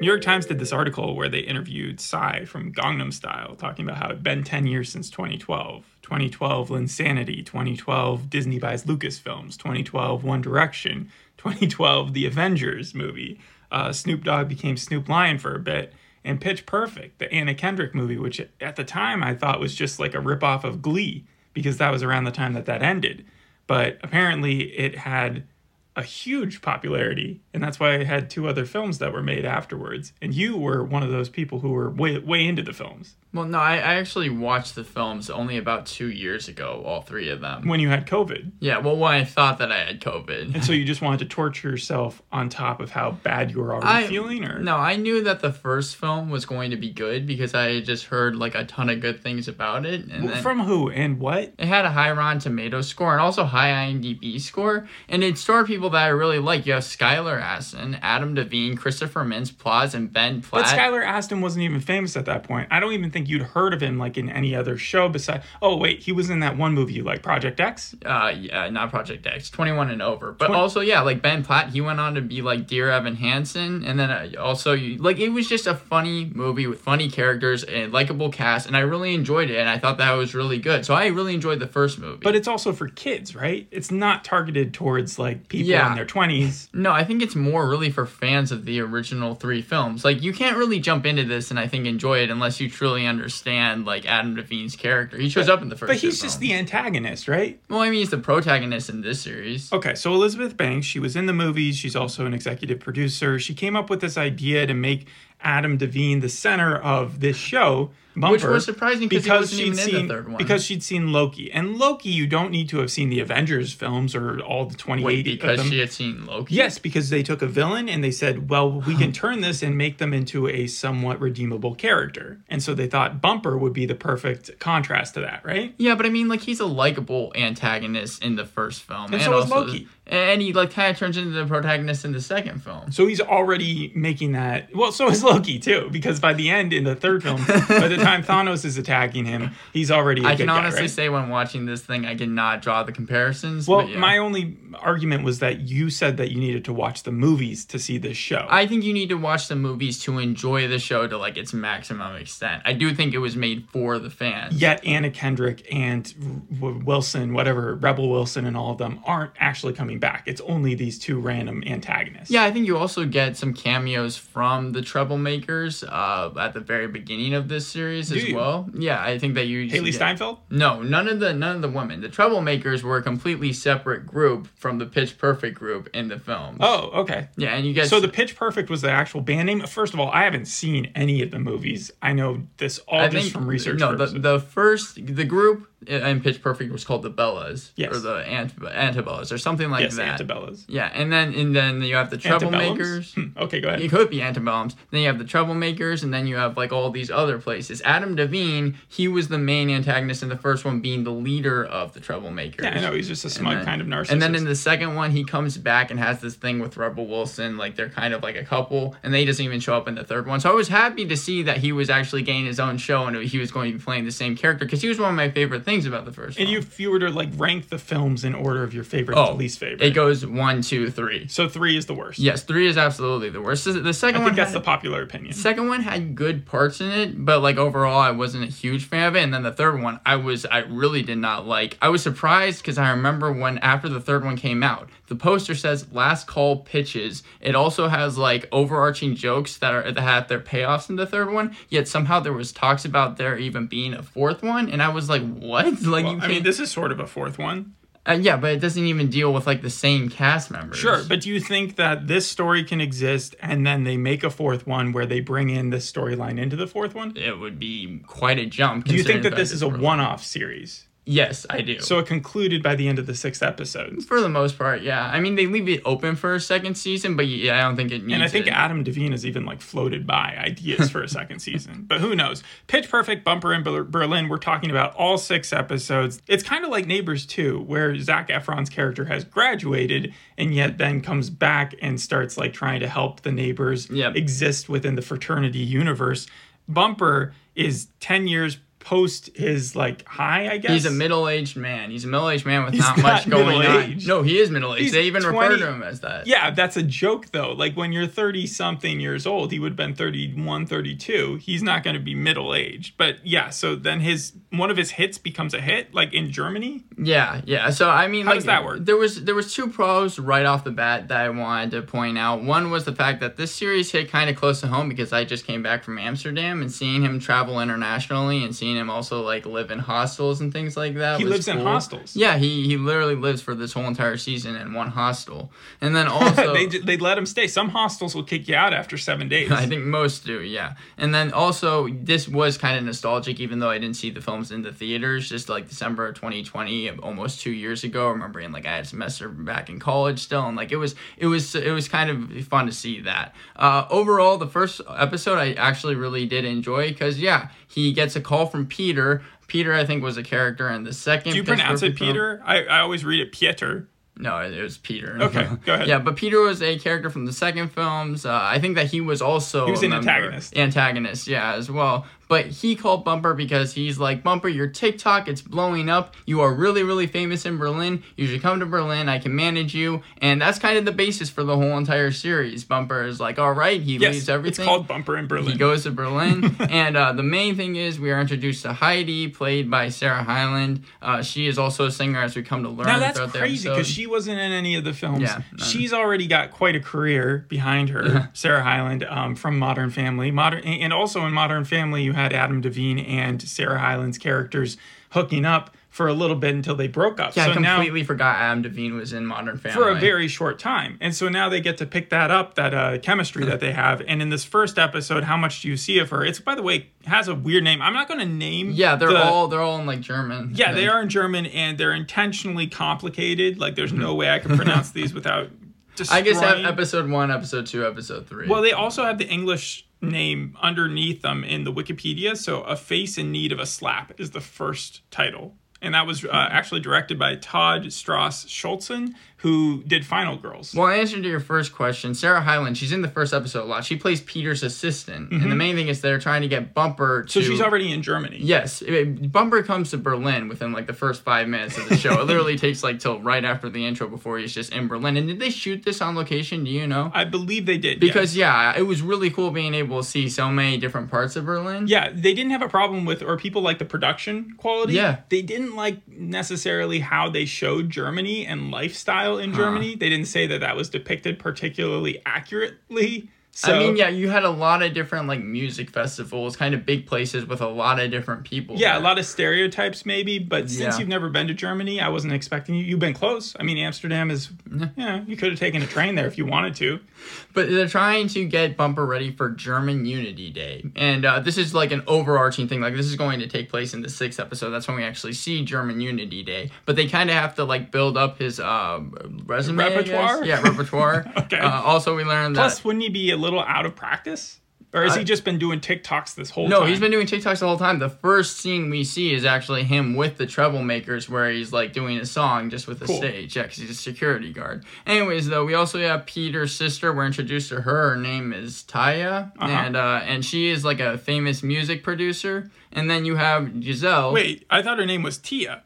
New York Times did this article where they interviewed Psy from Gangnam Style, talking about how it'd been 10 years since 2012. 2012, Linsanity. 2012, Disney buys Lucasfilms. 2012, One Direction. 2012, The Avengers movie. Uh, Snoop Dogg became Snoop Lion for a bit. And Pitch Perfect, the Anna Kendrick movie, which at the time I thought was just like a ripoff of Glee, because that was around the time that that ended. But apparently it had a huge popularity, and that's why I had two other films that were made afterwards. And you were one of those people who were way way into the films Well, no, I, I actually watched the films only about two years ago, all three of them. when you had COVID, Yeah, well, when I thought that I had COVID. and so you just wanted to torture yourself on top of how bad you were already I- feeling, or No, I knew that the first film was going to be good because I had just heard like a ton of good things about it, and then from who and what? it had a high Rotten Tomato score and also high IMDb score, and it starred people that I really like. You have Skylar Astin, Adam Devine, Christopher Mintz-Plasse, and Ben Platt. But Skylar Astin wasn't even famous at that point. I don't even think you'd heard of him like in any other show besides. Oh wait, he was in that one movie you like Project X. uh yeah not project x 21 and over but Twen- also yeah like ben platt he went on to be like dear evan hansen and then uh, also you like it was just a funny movie with funny characters and likable cast and i really enjoyed it and i thought that was really good so i really enjoyed the first movie But it's also for kids, right? It's not targeted towards like people Yeah. in their twenties. no i think it's more really for fans of the original three films like you can't really jump into this and i think enjoy it unless you truly understand like adam devine's character he shows up in the first But he's just films. the antagonist, right? well i mean he's the protagonist in this series Okay, so Elizabeth Banks, she was in the movies. She's also an executive producer. She came up with this idea to make Adam Devine the center of this show, Bumper, Which was surprising 'cause he wasn't even in the seen third one. because she'd seen Loki. And Loki, you don't need to have seen the Avengers films or all the twenty eight because she had seen loki Yes, because they took a villain and they said, well, we can turn this and make them into a somewhat redeemable character. And so they thought Bumper would be the perfect contrast to that, right? Yeah, but I mean, like he's a likable antagonist in the first film, And so is also, Loki. And he like kind of turns into the protagonist in the second film. So he's already making that. Well, so is Loki too, because by the end in the third film, by the time Thanos is attacking him, he's already. I can honestly say when watching this thing, I cannot draw the comparisons. Well, yeah. my only argument was that you said that you needed to watch the movies to see this show. I think you need to watch the movies to enjoy the show to like its maximum extent. I do think it was made for the fans. Yet Anna Kendrick and Wilson, whatever Rebel Wilson, and all of them aren't actually coming back. It's only these two random antagonists. Yeah, I think you also get some cameos from the Treblemakers uh, at the very beginning of this series as you? well. Yeah, I think that you Haley. Steinfeld. No, none of the none of the women. The Treblemakers were a completely separate group from the Pitch Perfect group in the film. Oh, okay. yeah, and you get So the Pitch Perfect was the actual band name. First of all, I haven't seen any of the movies. I know this all I just think from research. No, the, the first the group in Pitch Perfect was called the Bellas Yes. or the Ant Antebellas or something like yes, that. Antebellas. Yeah, and then and then you have the Treblemakers. Hmm, okay, go ahead. It could be antebellums. Then you have the Treblemakers, and then you have like all these other places. Adam Devine, he was the main antagonist in the first one, being the leader of the Treblemakers. Yeah, I know he's just a smug then- kind of narcissist. And then in the second one, he comes back and has this thing with Rebel Wilson, like they're kind of like a couple, and they doesn't even show up in the third one. So I was happy to see that he was actually getting his own show and he was going to be playing the same character because he was one of my favorite things about the first and one. you, if you were to like rank the films in order of your favorite Oh, to least favorite, it goes one, two, three. so three is the worst. Yes, three is absolutely the worst. The second I one think that's had- the popular opinion. second one had good parts in it, but like overall, I wasn't a huge fan of it. And then the third one, I was, I really did not like. I was surprised because I remember when after the third one came out, the poster says "Last Call Pitches." It also has like overarching jokes that are that have their payoffs in the third one. Yet somehow there was talks about there even being a fourth one, and I was like, "What?" Like Well, I mean, this is sort of a fourth one. uh, yeah, but it doesn't even deal with like the same cast members. Sure, but do you think that this story can exist and then they make a fourth one where they bring in this storyline into the fourth one? it would be quite a jump. Do you think that this is a it's fourth one off series? Yes, I do. So it concluded by the end of the sixth episode. For the most part, yeah. I mean, they leave it open for a second season, but yeah, I don't think it needs. And I think it. Adam Devine has even like floated by ideas for a second season. But who knows? Pitch Perfect, Bumper in Berlin, we're talking about all six episodes. It's kind of like Neighbors 2, where Zac Efron's character has graduated and yet then comes back and starts like trying to help the neighbors Yep. exist within the fraternity universe. Bumper is 10 years post his like high, I guess. He's a middle-aged man. He's a middle-aged man with He's not much going on. No, he is middle-aged. They even refer to him as that. Yeah, that's a joke though. Like when you're 30 something years old, he would have been 31, 32. He's not going to be middle aged. But yeah, so then his one of his hits becomes a hit like in Germany. Yeah, yeah. So I mean, How like, does that work? There was there was two pros right off the bat that I wanted to point out. One was the fact that this series hit kind of close to home because I just came back from Amsterdam and seeing him travel internationally and seeing him also like live in hostels and things like that. He lives in hostels. Yeah, he he literally lives for this whole entire season in one hostel, and then also they they let him stay. Some hostels will kick you out after 7 days. I think most do, yeah. And then also, this was kind of nostalgic, even though I didn't see the films in the theaters. Just like December of 2020, almost two years ago. I remember Remembering like I had a semester back in college still, and like it was, it was, it was kind of fun to see that. Uh, overall, the first episode I actually really did enjoy because yeah, he gets a call from Peter. Peter, I think, was a character in the second. Do you Pitch pronounce it film. Peter? I, I always read it Pieter. No, it was Peter. Okay, go ahead. Yeah, but Peter was a character from the second films. Uh, I think that he was also He was an antagonist. Antagonist, yeah, as well. But he called Bumper because he's like, Bumper, your TikTok, it's blowing up. You are really, really famous in Berlin. You should come to Berlin. I can manage you. And that's kind of the basis for the whole entire series. Bumper is like, all right, he Yes, leaves everything. it's called Bumper in Berlin. He goes to Berlin, and uh, the main thing is we are introduced to Heidi, played by Sarah Hyland. Uh, she is also a singer, as we come to learn. Now that's crazy because she wasn't in any of the films. Yeah. She's already got quite a career behind her, Sarah Hyland um, from Modern Family. Modern and also in Modern Family, you had Adam Devine and Sarah Hyland's characters hooking up for a little bit until they broke up. Yeah, so I now completely forgot Adam Devine was in Modern Family. for a very short time, and so now they get to pick that up, that uh, chemistry that they have. And in this first episode, how much do you see of her? It's by the way has a weird name. I'm not going to name. yeah, they're the- all they're all in like German. Yeah, they are in German and they're intentionally complicated. Like, there's no way I can pronounce these without. I guess episode one, episode two, episode three. Well, they also have the English name underneath them in the Wikipedia. So, A Face in Need of a Slap is the first title. And that was uh, actually directed by Todd Strauss-Schulson, who did Final Girls. Well, answer to your first question, Sarah Hyland, she's in the first episode a lot. She plays Peter's assistant, and the main thing is they're trying to get Bumper to. Mm-hmm. so, she's already in Germany. Yes, it- Bumper comes to Berlin within like the first five minutes of the show. it literally takes like till right after the intro before he's just in Berlin. And did they shoot this on location? Do you know? I believe they did. Because yes. yeah, it was really cool being able to see so many different parts of Berlin. Yeah, they didn't have a problem with, or people like the production quality. Yeah. They didn't like necessarily how they showed Germany and lifestyle in Germany. They didn't say that that was depicted particularly accurately. So, I mean, yeah, you had a lot of different like music festivals, kind of big places with a lot of different people. Yeah, there. a lot of stereotypes maybe, but since Yeah. you've never been to Germany, I wasn't expecting you. You've been close. I mean, Amsterdam is, yeah, you could have taken a train there if you wanted to. But they're trying to get Bumper ready for German Unity Day. And uh, this is like an overarching thing. Like, this is going to take place in the sixth episode. That's when we actually see German Unity Day. But they kind of have to, like, build up his uh, resume. Repertoire? Yeah, repertoire. Okay. Uh, also, we learned that. Plus, wouldn't he be a little out of practice? Or has I- he just been doing TikToks this whole No, time? No, he's been doing TikToks the whole time. The first scene we see is actually him with the Treblemakers, where he's like doing a song just with a Cool. stage. Yeah, 'cause he's a security guard. Anyways, though, we also have Peter's sister. We're introduced to her. Her name is Taya, Uh-huh. and uh, and she is like a famous music producer. And then you have Giselle. Wait, I thought her name was Tia.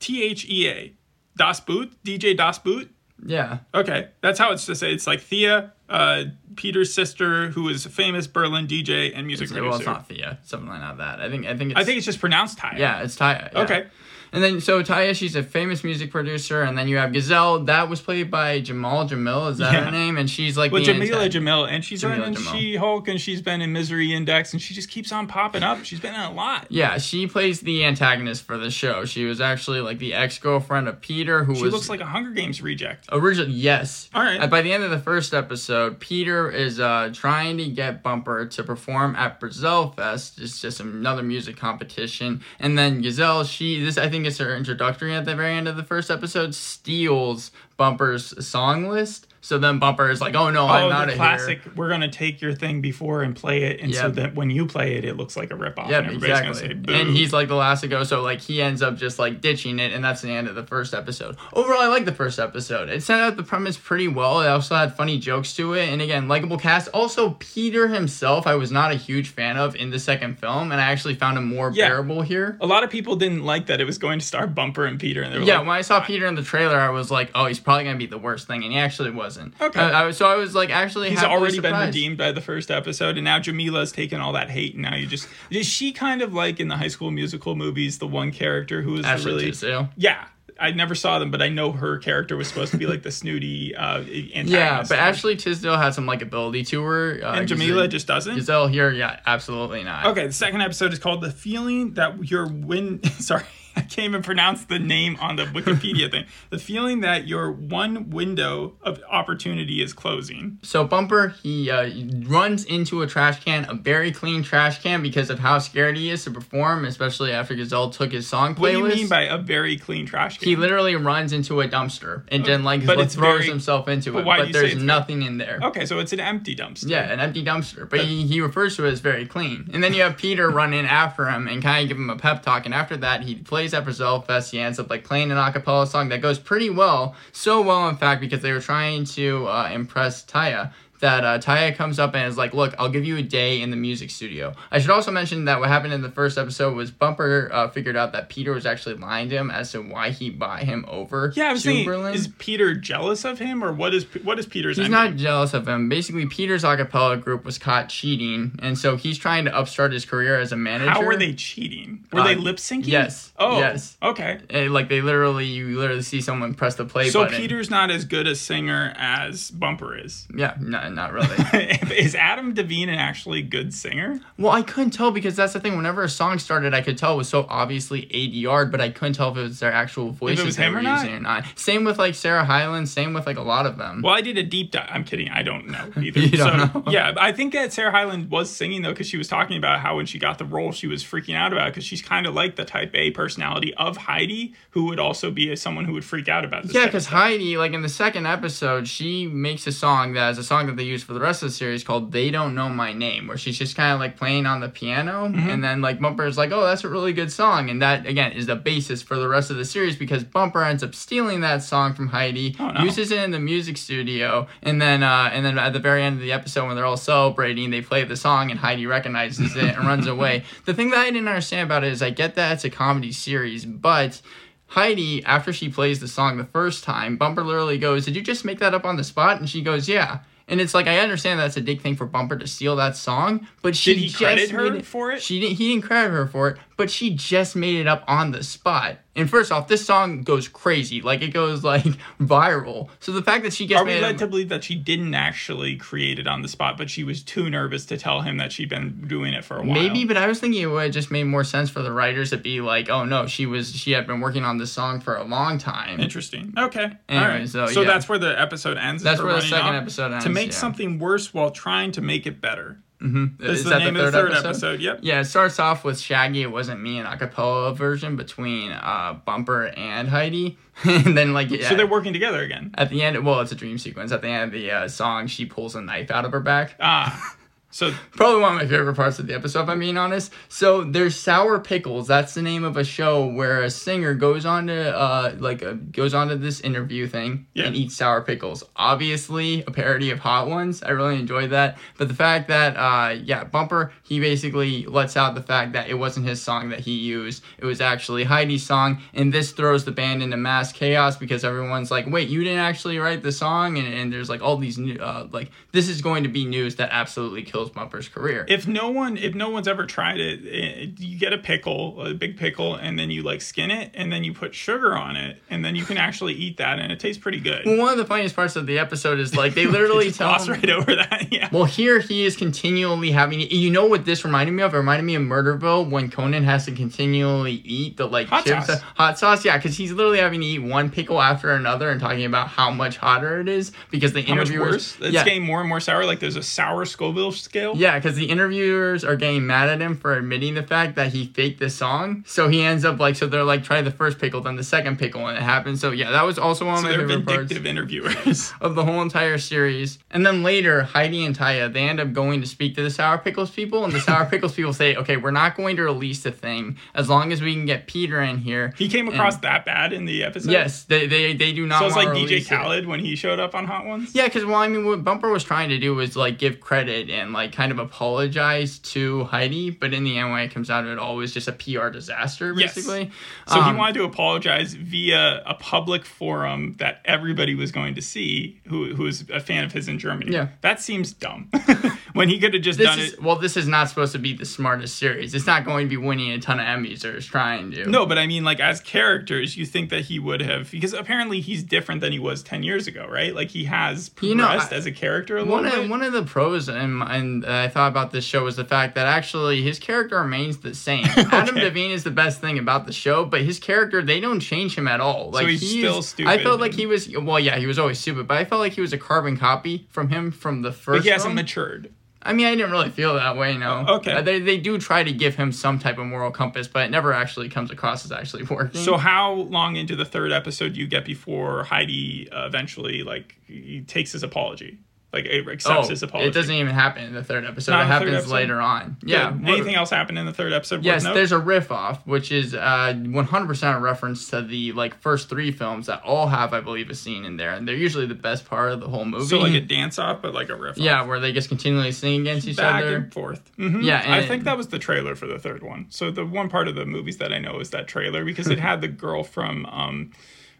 T H E A. Das Boot? DJ Das Boot? Yeah. Okay, that's how it's to say. It's like Thea, uh, Peter's sister, who is a famous Berlin DJ and music producer. Well, it's not Thea. Something like that. I think. I think. It's, I think it's just pronounced Ty. Yeah, it's Taya. yeah. Okay. And then so Taya, she's a famous music producer, and then you have Gazelle. That was played by Jameela Jamil. Is that Yeah. her name? And she's like Well, the Jameela. Jamil, and she's been Jameela in Jamil. She Hulk, and she's been in Misery Index, and she just keeps on popping up. She's been in a lot. Yeah, she plays the antagonist for the show. She was actually like the ex girlfriend of Peter, who She was looks like a Hunger Games reject. originally yes. All right. By the end of the first episode, Peter is uh, trying to get Bumper to perform at Brazil Fest. It's just another music competition, and then Gazelle, she this I think is her introductory at the very end of the first episode, steals Bumper's song list. So then Bumper is like, "Oh no, I'm oh, out of classic. here." We're gonna take your thing before and play it, and so that when you play it, it looks like a ripoff. Yeah, and exactly. gonna say, and he's like the last to go, so like he ends up just like ditching it, and that's the end of the first episode. Overall, I like the first episode. It set up the premise pretty well. It also had funny jokes to it, and again, likable cast. Also, Peter himself, I was not a huge fan of in the second film, and I actually found him more Yeah. bearable here. a lot of people didn't like that it was going to star Bumper and Peter, and they were Yeah, like, when I saw Peter in the trailer, I was like, "Oh, he's probably gonna be the worst thing," and he actually wasn't. Okay. Uh, I so I was like, actually, He's already been redeemed by the first episode, and now Jameela's taken all that hate, and now you just is she kind of like in the High School Musical movies, the one character who is Ashley really Tisdale. yeah. I never saw them, but I know her character was supposed to be like the snooty uh, antagonist. Yeah, but Ashley Tisdale had some likability to her, uh, and Giselle- Jameela just doesn't. Giselle here, yeah, absolutely not. Okay, the second episode is called "The Feeling That Your Win." Sorry, I can't even pronounce the name on the Wikipedia thing. The feeling that your one window of opportunity is closing. So Bumper, he uh, runs into a trash can, a very clean trash can, because of how scared he is to perform, especially after Gazelle took his song playlist. What do you mean by a very clean trash can? he literally runs into a dumpster and then like But throws very- himself into but it, but there's nothing in there. okay, so it's an empty dumpster. Yeah, an empty dumpster, but he, he refers to it as very clean. And then you have Peter run in after him and kind of give him a pep talk. And after that, he plays at Brazil Fest. He ends up like playing an acapella song that goes pretty well, so well in fact because they were trying to uh, impress Taya. That uh, Taya comes up and is like, "Look, I'll give you a day in the music studio." I should also mention that what happened in the first episode was Bumper uh, figured out that Peter was actually lying to him as to why he bought him over Yeah, I was thinking, Berlin. is Peter jealous of him, or what is what is Peter's? He's not jealous of him. Basically, Peter's acapella group was caught cheating, and so he's trying to upstart his career as a manager. How were they cheating? Were Uh, they lip syncing? yes, Oh, yes. Okay. Eh, like they literally, you literally see someone press the play So button. So Peter's not as good a singer as Bumper is. yeah, no, not really. is Adam Devine an actually good singer? well, I couldn't tell because that's the thing. Whenever a song started, I could tell it was so obviously ADR, but I couldn't tell if it was their actual voices was they were or not? using or not. Same with like Sarah Hyland. Same with like a lot of them. Well, I did a deep dive. I'm kidding. I don't know either. You don't so, know? Yeah, I think that Sarah Hyland was singing though because she was talking about how when she got the role, she was freaking out about it because she's kind of like the Type A personality of Heidi, who would also be someone who would freak out about this. Yeah, because. Heidi, like in the second episode, she makes a song that is a song that they use for the rest of the series called "They Don't Know My Name," where she's just kind of like playing on the piano, Mm-hmm. and then like Bumper is like, "Oh, that's a really good song," and that again is the basis for the rest of the series because Bumper ends up stealing that song from Heidi, Oh, no. uses it in the music studio, and then uh, and then at the very end of the episode when they're all celebrating, they play the song and Heidi recognizes it and runs away. The thing that I didn't understand about it is I get that it's a comedy series, but Heidi, after she plays the song the first time, Bumper literally goes, Did you just make that up on the spot? And she goes, Yeah. And it's like I understand that's a big thing for Bumper to steal that song, but she Did he just credit her made for it? She didn't. He didn't credit her for it, but she just made it up on the spot. And first off, this song goes crazy, like it goes like viral. So the fact that she just Are we led it to believe that she didn't actually create it on the spot, but she was too nervous to tell him that she'd been doing it for a while? Maybe, but I was thinking it would have just made more sense for the writers to be like, "Oh no, she was she had been working on this song for a long time." Interesting. Okay. Anyway, All right. so, So, yeah. that's where the episode ends. is That's her where the second off episode ends, To make yeah. something worse while trying to make it better. Mm-hmm. This is the name of the third episode. Yep. Yeah, it starts off with Shaggy. It wasn't me, an acapella version between uh, Bumper and Heidi, and then like yeah, So they're working together again. at the end. Well, it's a dream sequence. At the end of the uh, song, she pulls a knife out of her back. Ah. So Probably one of my favorite parts of the episode, if I'm being honest. So there's Sour Pickles. That's the name of a show where a singer goes on to uh like a, goes on to this interview thing Yeah. and eats sour pickles. Obviously, a parody of Hot Ones. I really enjoyed that. But the fact that uh yeah, Bumper he basically lets out the fact that it wasn't his song that he used. It was actually Heidi's song, and this throws the band into mass chaos because everyone's like, "Wait, you didn't actually write the song?" And, and there's like all these new uh like this is going to be news that absolutely kills Bumper's career. if no one if no one's ever tried it, eh, you get a pickle, a big pickle, and then you like skin it, and then you put sugar on it, and then you can actually eat that, and it tastes pretty good. Well, one of the funniest parts of the episode is like they literally gloss him. right over that. Yeah. Well, here he is continually having. You know what this reminded me of? It reminded me of Murderville when Conan has to continually eat the like Hot chips, sauce. hot sauce. Yeah, because he's literally having to eat one pickle after another and talking about how much hotter it is because the How interviewers. It's yeah, getting more and more sour. Like there's a sour Scoville scale. Yeah, because the interviewers are getting mad at him for admitting the fact that he faked the song. So he ends up like, so they're like, try the first pickle, then the second pickle, and it happens. So yeah, that was also one of So my favorite parts interviewers. of the whole entire series. And then later, Heidi and Taya, they end up going to speak to the Sour Pickles people, and the Sour Pickles people say, okay, we're not going to release the thing as long as we can get Peter in here. he came across that bad in the episode. Yes, they, they, they do not So it's like DJ release it. Khaled when he showed up on Hot Ones. Yeah, because well, I mean, what Bumper was trying to do was like give credit and like kind of apologize to Heidi, but in the end, when it comes out of it all, it was just a PR disaster, Yes. basically. So he Um, wanted to apologize via a public forum that everybody was going to see who who is a fan of his in Germany. Yeah. That seems dumb. when he could have just This done is it. well, this is not supposed to be the smartest series. It's not going to be winning a ton of Emmys or is trying to. No, but I mean, like as characters, you think that he would have because apparently he's different than he was ten years ago, right? Like he has You know, progressed I- as a character a little One bit. of, one of the pros and, and uh, I thought about this show was the fact that actually his character remains the same. Adam Devine is the best thing about the show, but his character they don't change him at all. Like he's still stupid. I felt like he was well, yeah, he was always stupid, but I felt like he was a carbon copy from him from the first. but he hasn't matured. I mean, I didn't really feel that way. No. Oh, okay. Uh, they they do try to give him some type of moral compass, but it never actually comes across as actually working. So how long into the third episode do you get before Heidi uh, eventually like he takes his apology, like it accepts oh, his apology? it doesn't even happen in the third episode. Not it in the third happens episode? later on. Yeah. Anything else happen in the third episode? Yes, there's a riff off, which is uh 100% a reference to the like first three films that all have, I believe, a scene in there, and they're usually the best part of the whole movie. so like a dance off, but like a riff. yeah, where they just continually sing against each back other. and forth. Mhm. Yeah, I think that was the trailer for the third one. So the one part of the movies that I know is that trailer because it had the girl from um,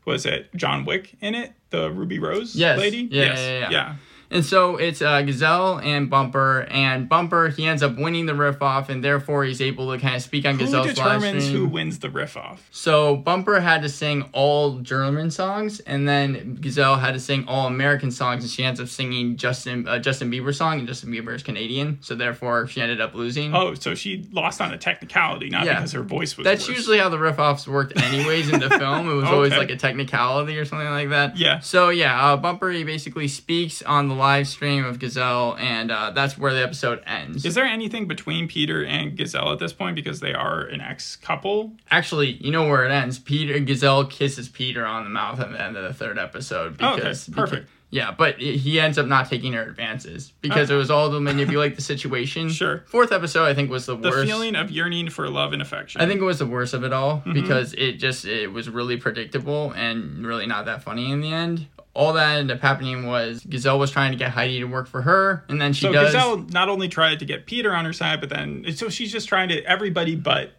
was it John Wick in it, the Ruby Rose Yes. lady. Yeah, yes. yeah, yeah. And so it's uh, Gazelle and Bumper, and Bumper he ends up winning the riff off, and therefore he's able to kind of speak on Who Gazelle's determines who wins the riff off? So Bumper had to sing all German songs, and then Gazelle had to sing all American songs, and she ends up singing Justin uh, Justin Bieber song, and Justin Bieber is Canadian, so therefore she ended up losing. Oh, so she lost on a technicality, not Yeah. because her voice was. That's worse. usually how the riff offs worked, anyways, in the film. It was always like a technicality or something like that. Yeah. So yeah, uh, Bumper he basically speaks on the live stream of Gazelle, and uh, that's where the episode ends. Is there anything between Peter and Gazelle at this point because they are an ex couple? Actually, you know where it ends. Peter Gazelle kisses Peter on the mouth at the end of the third episode. Oh, okay. Perfect. because- yeah, but he ends up not taking her advances because it was all to manipulate the situation. Sure. Fourth episode, I think, was the, The worst. feeling of yearning for love and affection. I think it was the worst of it all Mm-hmm. because it just it was really predictable and really not that funny in the end. All that ended up happening was Gazelle was trying to get Heidi to work for her, and then she so. does. Gazelle not only tried to get Peter on her side, but then so she's just trying to everybody but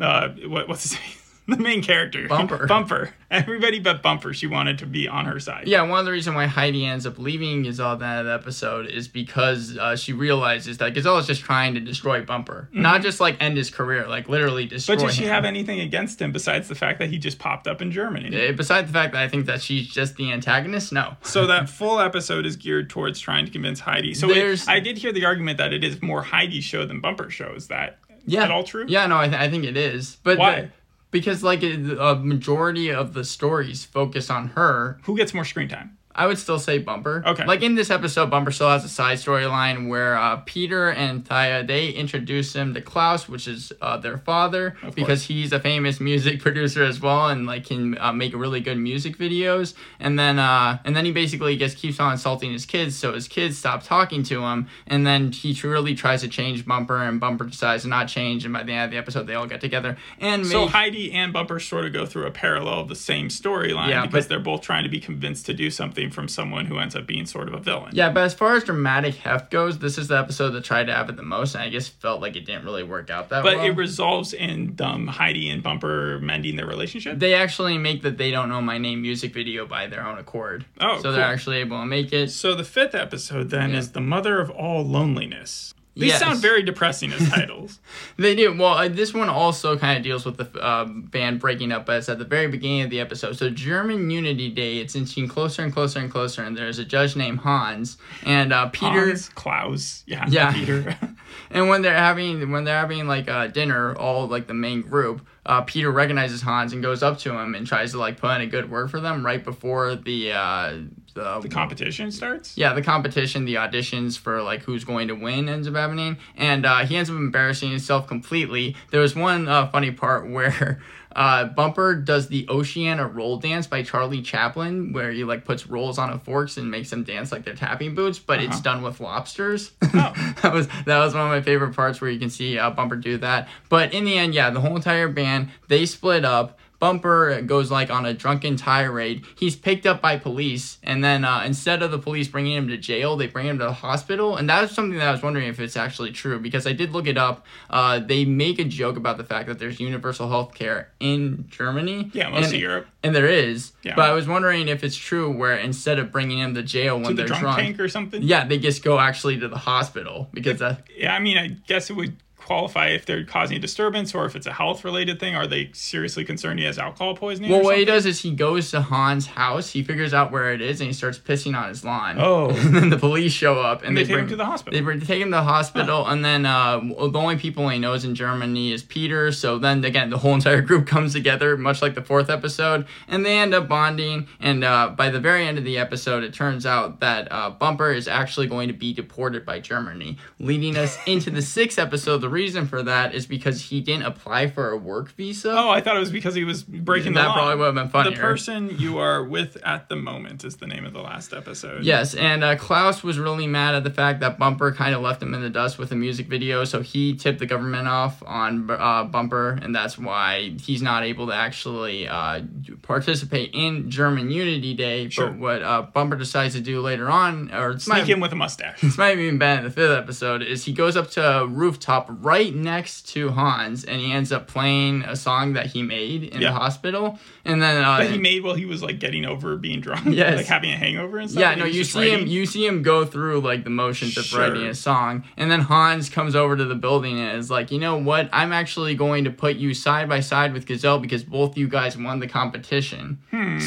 uh, what, what's his name? The main character, Bumper. Bumper. Everybody but Bumper. She wanted to be on her side. Yeah, one of the reasons why Heidi ends up leaving Gazelle at the end episode is because uh, she realizes that Gazelle is just trying to destroy Bumper, not just like end his career, like literally destroy Mm-hmm. But does she him. have anything against him besides the fact that he just popped up in Germany? Uh, Besides the fact that I think that she's just the antagonist, no. So that full episode is geared towards trying to convince Heidi. So it, There's- I did hear the argument that it is more Heidi's show than Bumper's show. Is that Yeah, at all true? Yeah, no, I, th- I think it is. But Why? the- because like a, majority of the stories focus on her, Who gets more screen time? I would still say Bumper. Okay. Like in this episode, Bumper still has a side storyline where uh, Peter and Thea they introduce him to Klaus, which is uh, their father, because he's a famous music producer as well, and like can uh, make really good music videos. And then uh, and then he basically just keeps on insulting his kids, so his kids stop talking to him. And then he truly tries to change Bumper, and Bumper decides to not change. And by the end of the episode, they all get together and So make Heidi and Bumper sort of go through a parallel of the same storyline Yeah, because but- they're both trying to be convinced to do something from someone who ends up being sort of a villain. Yeah, but as far as dramatic heft goes, this is the episode that tried to have it the most, and I just felt like it didn't really work out that way. But well. it resolves in um, Heidi and Bumper mending their relationship. they actually make the "They Don't Know My Name" music video by their own accord. Oh, so cool. they're actually able to make it. so the fifth episode then Yeah. is the mother of all loneliness. These Yes. sound very depressing as titles. They do. Well, uh, this one also kind of deals with the uh, band breaking up, but it's at the very beginning of the episode. So German Unity Day, it's inching closer and closer and closer, and there's a judge named Hans, and uh, Peter. Hans, Klaus, yeah, Yeah. Peter. And when they're having when they're having like uh, dinner, all like the main group, uh, Peter recognizes Hans and goes up to him and tries to like put in a good word for them right before the uh, the, The competition starts. yeah, the competition, the auditions for like who's going to win ends up happening, and uh, he ends up embarrassing himself completely. There was one uh, funny part where uh, Bumper does the Oceana roll dance by Charlie Chaplin, where he like puts rolls on a forks and makes them dance like they're tapping boots, but it's Uh-huh. done with lobsters. Oh. that was that was one of my favorite parts where you can see uh, Bumper do that. But in the end, yeah, the whole entire band they split up. Bumper goes like on a drunken tirade. He's picked up by police, and then uh, instead of the police bringing him to jail, they bring him to the hospital. And that was something that I was wondering if it's actually true because I did look it up. Uh, they make a joke about the fact that there's universal health care in Germany. Yeah, most and, of Europe. and there is. Yeah. But I was wondering if it's true where instead of bringing him to jail when To the they're drunk drunk, tank or something. yeah, they just go actually to the hospital because that. Yeah, I mean, I guess it would qualify if they're causing a disturbance or if it's a health related thing. Are they seriously concerned he has alcohol poisoning? Well, what he does is he goes to Han's house. He figures out where it is, and he starts pissing on his lawn. Oh. and then the police show up, and, And they, they, take bring him to the hospital. They bring, take him to the hospital, and then uh, the only people he knows in Germany is Peter. So then again, the whole entire group comes together, much like the fourth episode, and they end up bonding. And uh, by the very end of the episode, it turns out that uh, Bumper is actually going to be deported by Germany, leading us into the sixth episode. The reason for that is because he didn't apply for a work visa. Oh, I thought it was because he was breaking the That probably would have been funnier. The person you are with at the moment is the name of the last episode. Yes, and uh, Klaus was really mad at the fact that Bumper kind of left him in the dust with the music video, so he tipped the government off on uh, Bumper, and that's why he's not able to actually uh, participate in German Unity Day. Sure. But what uh, Bumper decides to do later on, or it's Sneak might, in with a mustache. this might have even been in the fifth episode, is he goes up to a rooftop right next to Hans, and he ends up playing a song that he made in Yeah. the hospital, and then uh, that he made while he was like getting over being drunk. Yes. Like having a hangover and stuff. Yeah, and no, you see him. You see him go through like the motions of Sure. writing a song, and then Hans comes over to the building and is like, you know what? I'm actually going to put you side by side with Gazelle because both you guys won the competition.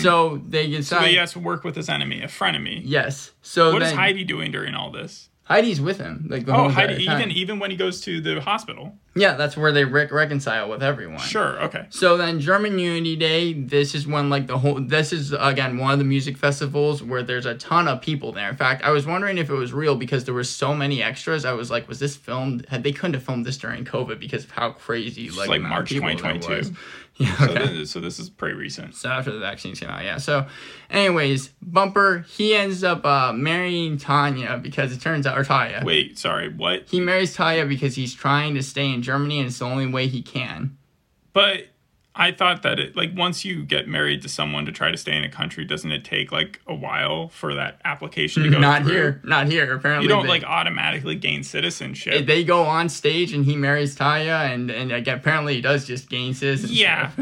So they So decide. he has to work with his enemy, a frenemy. Yes. So What is then Heidi doing during all this? Heidi's with him. Like the Oh, whole Heidi, time. even even when he goes to the hospital. yeah, that's where they rec- reconcile with everyone. Sure, okay. So then German Unity Day, this is when like the whole this is again one of the music festivals where there's a ton of people there. In fact, I was wondering if it was real because there were so many extras. I was like, was this filmed? Had they couldn't have filmed this during COVID because of how crazy like, like March people 2022. Yeah, So, okay. this, so this is pretty recent. So after the vaccines came out, yeah. So, anyways, Bumper he ends up uh, marrying Tanya because it turns out, or Taya. Wait, sorry, what? He marries Taya because he's trying to stay in Germany and it's the only way he can. But I thought that it like once you get married to someone to try to stay in a country, doesn't it take like a while for that application to go Not through? here, not here. Apparently, You don't they- like automatically gain citizenship. they go on stage and he marries Taya, and and again, apparently he does just gain citizenship. Yeah.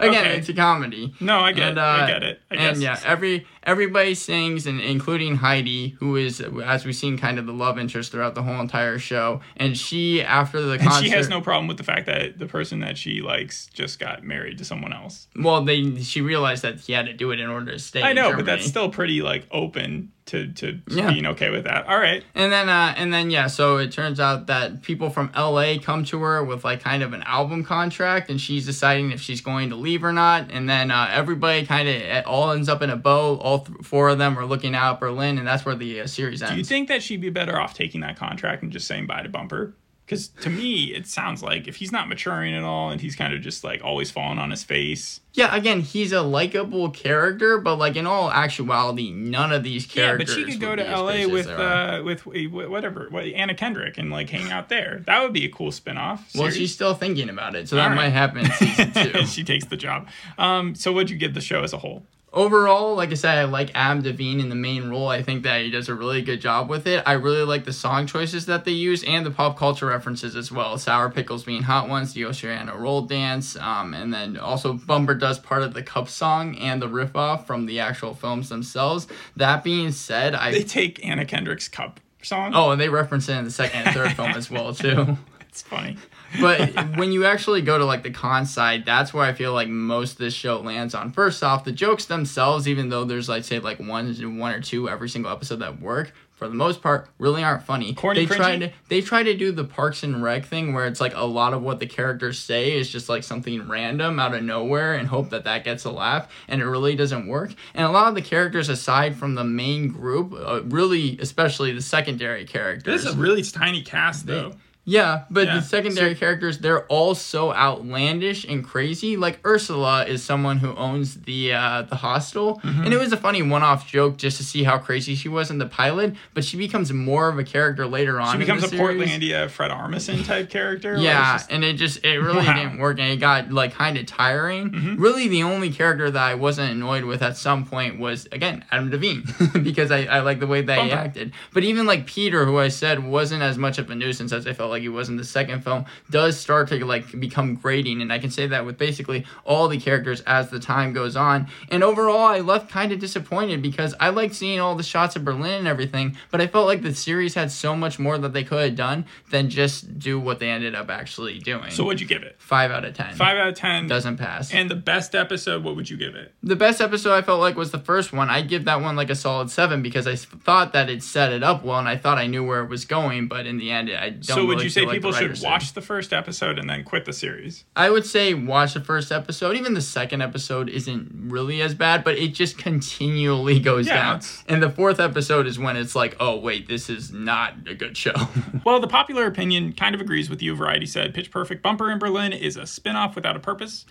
again, Okay. it's a comedy. no, I get And, it. uh, I get it. I guess. and yeah, every everybody sings, and including Heidi, who is, as we've seen, kind of the love interest throughout the whole entire show. And she, after the And concert, she has no problem with the fact that the person that she likes just got married to someone else. well, they she realized that he had to do it in order to stay. I know, but that's still pretty like open to to Yeah. being okay with that. All right. And then, uh, and then, yeah. So it turns out that people from LA come to her with like kind of an album contract, and she's deciding if she's going to leave or not. And then uh, everybody kind of it all ends up in a bow. All th- four of them are looking out Berlin, and that's where the uh, series ends. Do you think that she'd be better off taking that contract and just saying bye to Bumper? Because to me, it sounds like if he's not maturing at all and he's kind of just like always falling on his face. yeah, again, he's a likable character, but like in all actuality, none of these Yeah, but she could go to LA with uh with uh, whatever what, Anna Kendrick and like hang out there. That would be a cool spinoff. Well, she's still thinking about it, so that All might happen in season two. she takes the job. Um, so what'd you give the show as a whole? Overall, like I said, I like Adam Devine in the main role. I think that he does a really good job with it. I really like the song choices that they use and the pop culture references as well. Sour pickles being hot ones, the Oceana roll dance, um, and then also Bumper does part of the cup song and the riff off from the actual films themselves. That being said, I They take Anna Kendrick's cup song. oh, and they reference it in the second and third film as well too. it's funny. But when you actually go to like the con side, that's where I feel like most of this show lands on. First off, the jokes themselves, even though there's like say like one one or two every single episode that work, for the most part, really aren't funny. Corny, they try to they try to do the Parks and Rec thing where it's like a lot of what the characters say is just like something random out of nowhere and hope that that gets a laugh, and it really doesn't work. And a lot of the characters, aside from the main group, uh, really, especially the secondary characters, This is a really tiny cast, though. Yeah, but Yeah, the secondary characters, they're all so outlandish and crazy. Like Ursula is someone who owns the uh, the hostel, Mm-hmm. and it was a funny one off joke just to see how crazy she was in the pilot. But she becomes more of a character later on. She becomes a series. Portlandia Fred Armisen type character. Yeah, just- and it just it really Wow. didn't work, and it got like kind of tiring. Mm-hmm. Really, the only character that I wasn't annoyed with at some point was again Adam Devine because I, I like the way that he acted. But even like Peter, who I said wasn't as much of a nuisance as I felt like he was in the second film, does start to like become grating, and I can say that with basically all the characters as the time goes on. And overall, I left kind of disappointed because I liked seeing all the shots of Berlin and everything, but I felt like the series had so much more that they could have done than just do what they ended up actually doing. so what'd you give it? Five out of ten. Five out of ten. doesn't pass. And the best episode, what would you give it? the best episode I felt like was the first one. I'd give that one like a solid seven because i thought that it set it up well and I thought I knew where it was going, but in the end, I don't. so really you say like people should watch the first episode and then quit the series? I would say watch the first episode. Even the second episode isn't really as bad, but it just continually goes Yeah, down. it's- And the fourth episode is when it's like, oh wait, this is not a good show. Well, the popular opinion kind of agrees with you. Variety said Pitch Perfect Bumper in Berlin is a spin-off without a purpose.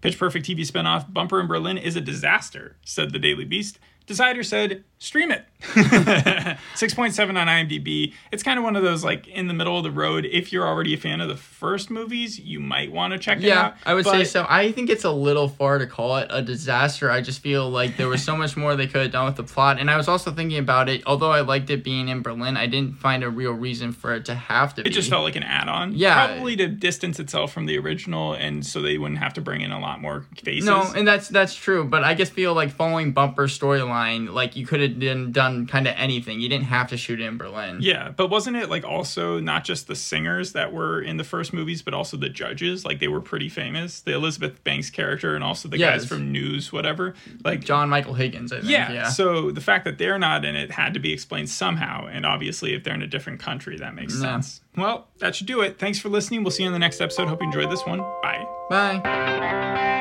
Pitch Perfect TV spin-off Bumper in Berlin is a disaster, said the Daily Beast. Decider said, stream it. 6.7 on IMDb. It's kind of one of those like in the middle of the road. If you're already a fan of the first movies, you might want to check it Yeah, out. I would say so. I think it's a little far to call it a disaster. I just feel like there was so much more they could have done with the plot. And I was also thinking about it, although I liked it being in Berlin, I didn't find a real reason for it to have to be. It just felt like an add-on. Yeah. Probably to distance itself from the original and so they wouldn't have to bring in a lot more faces. No, and that's that's true, but I just feel like following Bumper's storyline, like you could have done, done kind of anything. You didn't have to shoot it in Berlin. Yeah, but wasn't it like also not just the singers that were in the first movies, but also the judges? Like they were pretty famous. The Elizabeth Banks character and also the guys from News, whatever. Like John Michael Higgins, I think. yeah, Yeah. So the fact that they're not in it had to be explained somehow, and obviously if they're in a different country, that makes sense. Well, that should do it. Thanks for listening. We'll see you in the next episode. Hope you enjoyed this one. Bye. Bye.